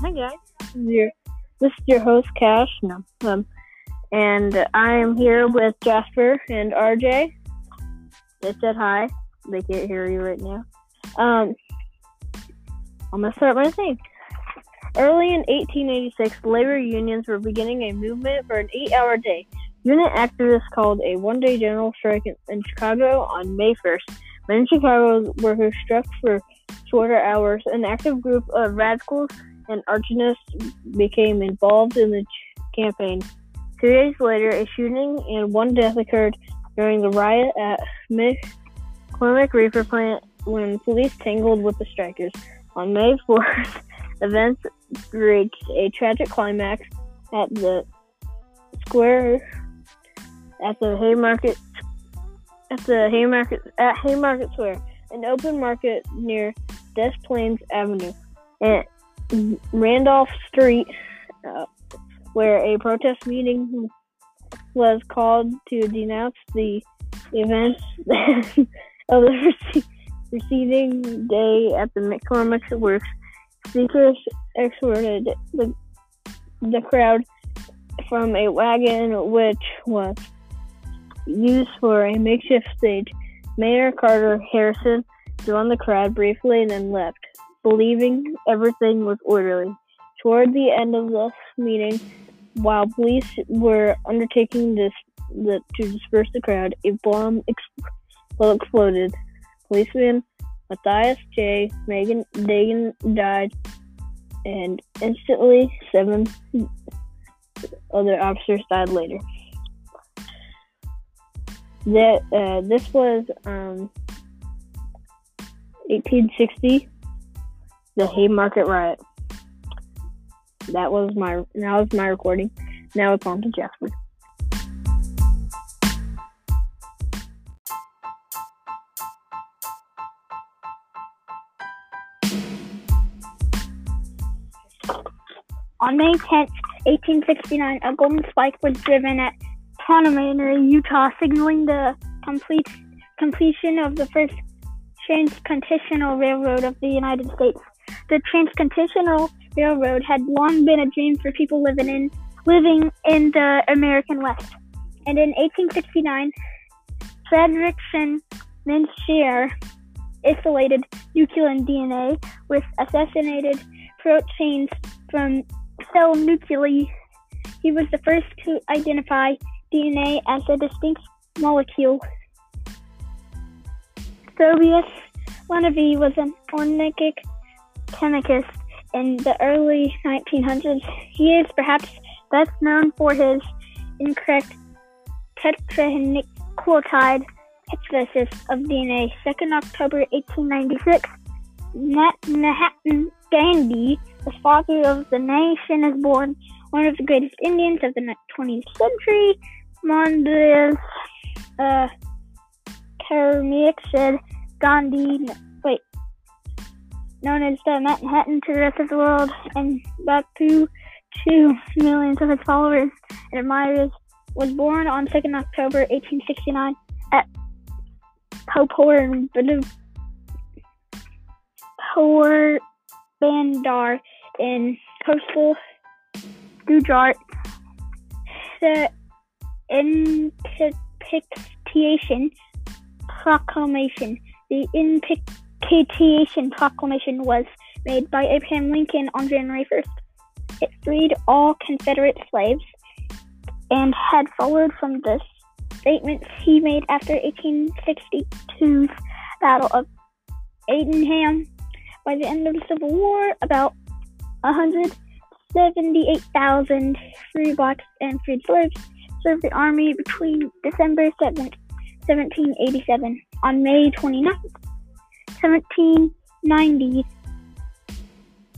Hi guys, this is your, this is your host Cash. No, um, and I am here with Jasper and RJ. They said hi. They can't hear you right now. Um, I'm gonna start my thing. Early in 1886, labor unions were beginning a movement for an eight-hour day. Unit activists called a one-day general strike in, in Chicago on May 1st. Many Chicago workers struck for shorter hours. An active group of radicals and archonists became involved in the campaign. Two days later, a shooting and one death occurred during the riot at McCormick Reaper Plant when police tangled with the strikers. On May 4th, events reached a tragic climax at the square at the Haymarket at the Haymarket at Haymarket Square, an open market near Des Plaines Avenue. And Randolph Street, uh, where a protest meeting was called to denounce the events of the preceding day at the McCormick Works. Speakers exhorted the, the crowd from a wagon which was used for a makeshift stage. Mayor Carter Harrison joined the crowd briefly and then left believing everything was orderly. Toward the end of the meeting, while police were undertaking this the, to disperse the crowd, a bomb ex- exploded. Policeman Matthias J. Megan Degan died, and instantly seven other officers died later. That uh, this was um, 1860 the Haymarket riot. That was my that was my recording. Now it's on to Jasper. On May 10th, 1869, a golden spike was driven at Panamera, Utah, signaling the complete completion of the first transcontinental railroad of the United States. The Transcontinental Railroad had long been a dream for people living in living in the American West. And in 1869, Frederickson Mensier isolated nuclear DNA with assassinated proteins from cell nuclei. He was the first to identify DNA as a distinct molecule. Tobias Levene was an organic chemist in the early 1900s. He is perhaps best known for his incorrect tetranucleotide hypothesis of DNA. 2nd October 1896, Mahatma Gandhi, the father of the nation, is born. One of the greatest Indians of the 20th century, Mohandas uh, said Gandhi known as the Manhattan to the rest of the world, and back to two millions of his followers and admirers, was born on 2nd October 1869 at Popor Bandar in coastal Gujarat. The Inpictation Proclamation. The Inpictation Patriation Proclamation was made by Abraham Lincoln on January 1st. It freed all Confederate slaves and had followed from the statements he made after 1862's Battle of Antietam. By the end of the Civil War, about 178,000 free blacks and freed slaves served the Army between December 7th, 1787. On May 29th, 1790s,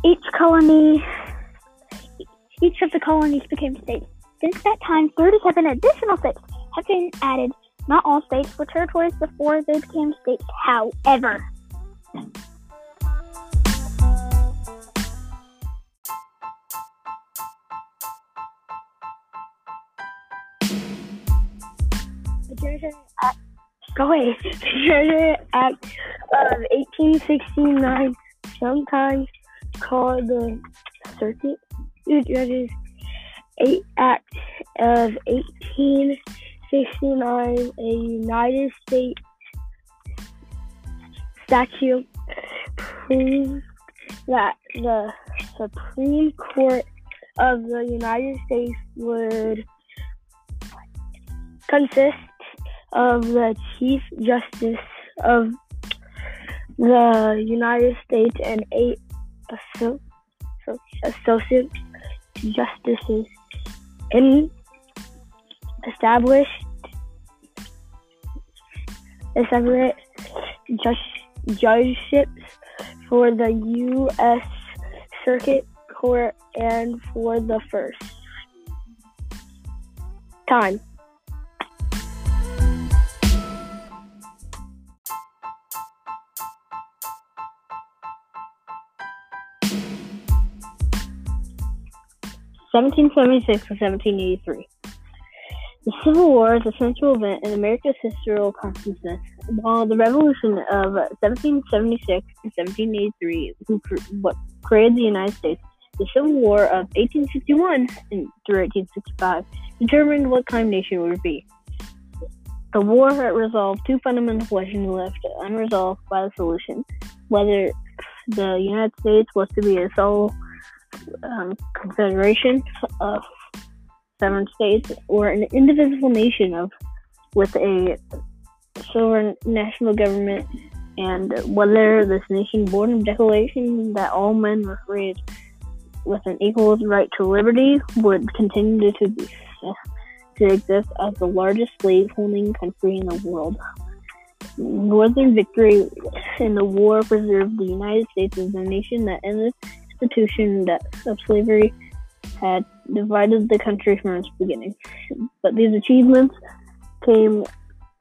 each colony, each of the colonies became states. Since that time, 37 additional states have been added. Not all states were territories before they became states, however. Go away. Treasure Act of um, 1869, sometimes called the Circuit, judges, eight Act of 1869, a United States statute proved that the Supreme Court of the United States would consist of the Chief Justice of the United States and eight associate justices in established separate judgeships for the U.S. Circuit Court and for the first time. Seventeen seventy six to seventeen eighty three. The Civil War is a central event in America's historical consciousness. While the Revolution of 1776 and 1783, what created the United States, the Civil War of 1861 through 1865 determined what kind of nation would be. The war resolved two fundamental questions left unresolved by the solution whether the United States was to be a sole um, confederation of seven states or an indivisible nation of with a sovereign national government and whether this nation born of declaration that all men were created with an equal right to liberty would continue to be to exist as the largest slave-holding country in the world. Northern victory in the war preserved the United States as a nation that ended institution that of slavery had divided the country from its beginning. But these achievements came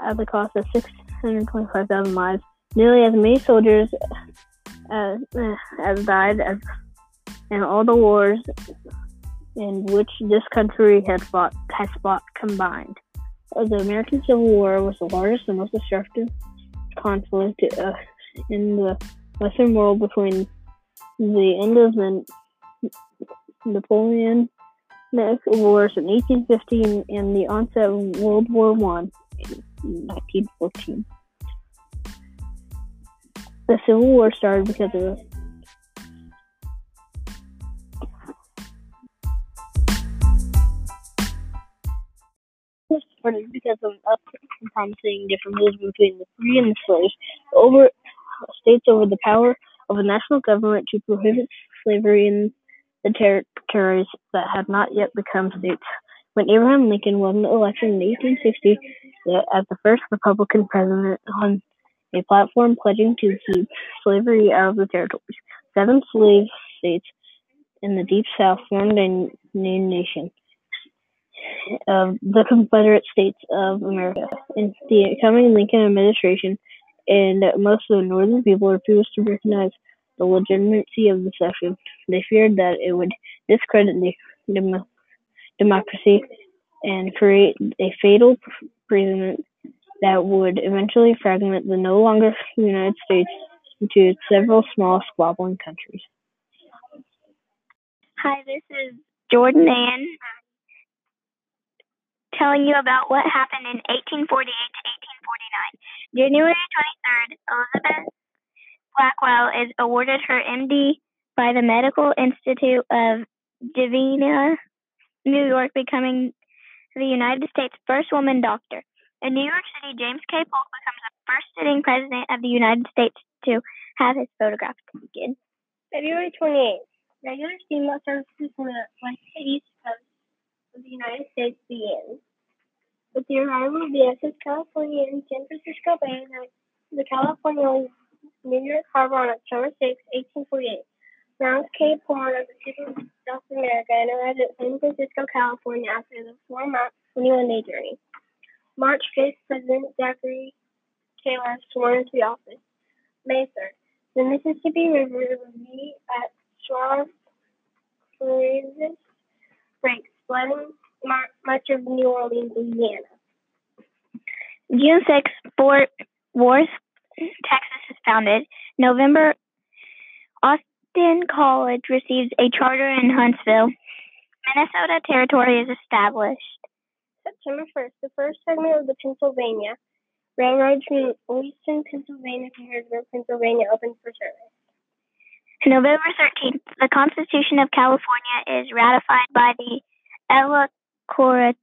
at the cost of 625,000 lives. Nearly as many soldiers as, as died as in all the wars in which this country had fought has fought combined. Uh, the American Civil War was the largest and most destructive conflict uh, in the Western world between the end of the Napoleon Wars in 1815 and the onset of World War One in 1914. The Civil War started because of started because of promising differences between the free and the slaves. Over states over the power of a national government to prohibit slavery in the territories that had not yet become states. When Abraham Lincoln won the election in 1860 as the first Republican president on a platform pledging to keep slavery out of the territories, seven slave states in the Deep South formed a new nation of the Confederate States of America. In the coming Lincoln administration, and most of the northern people refused to recognize the legitimacy of the session. They feared that it would discredit the dem- democracy and create a fatal precedent that would eventually fragment the no longer United States into several small squabbling countries. Hi, this is Jordan Ann telling you about what happened in 1848 to 1849. January 23rd, Elizabeth Blackwell is awarded her MD by the Medical Institute of Divina, New York, becoming the United States' first woman doctor. In New York City, James K. Polk becomes the first sitting president of the United States to have his photograph taken. February 28th, regular steamboat services from the west east coast of the United States begins. With the arrival of the SS California in San Francisco Bay, the California New York Harbor on October 6, 1848. Rounds Cape Horn of the city of South America and arrived at San Francisco, California after the four-month 21-day journey. March 5th, President Zachary Taylor sworn into the office. May 3rd, the Mississippi River will meet at Suave breaks, flooding much of New Orleans, Louisiana. June 6th, Fort Worth Texas is founded. November, Austin, College receives a charter in Huntsville. Minnesota Territory is established. September 1st, the first segment of the Pennsylvania Railroad from Lewistown, Pennsylvania to Harrisburg, Pennsylvania opened for service. November 13th, the Constitution of California is ratified by the Electorate.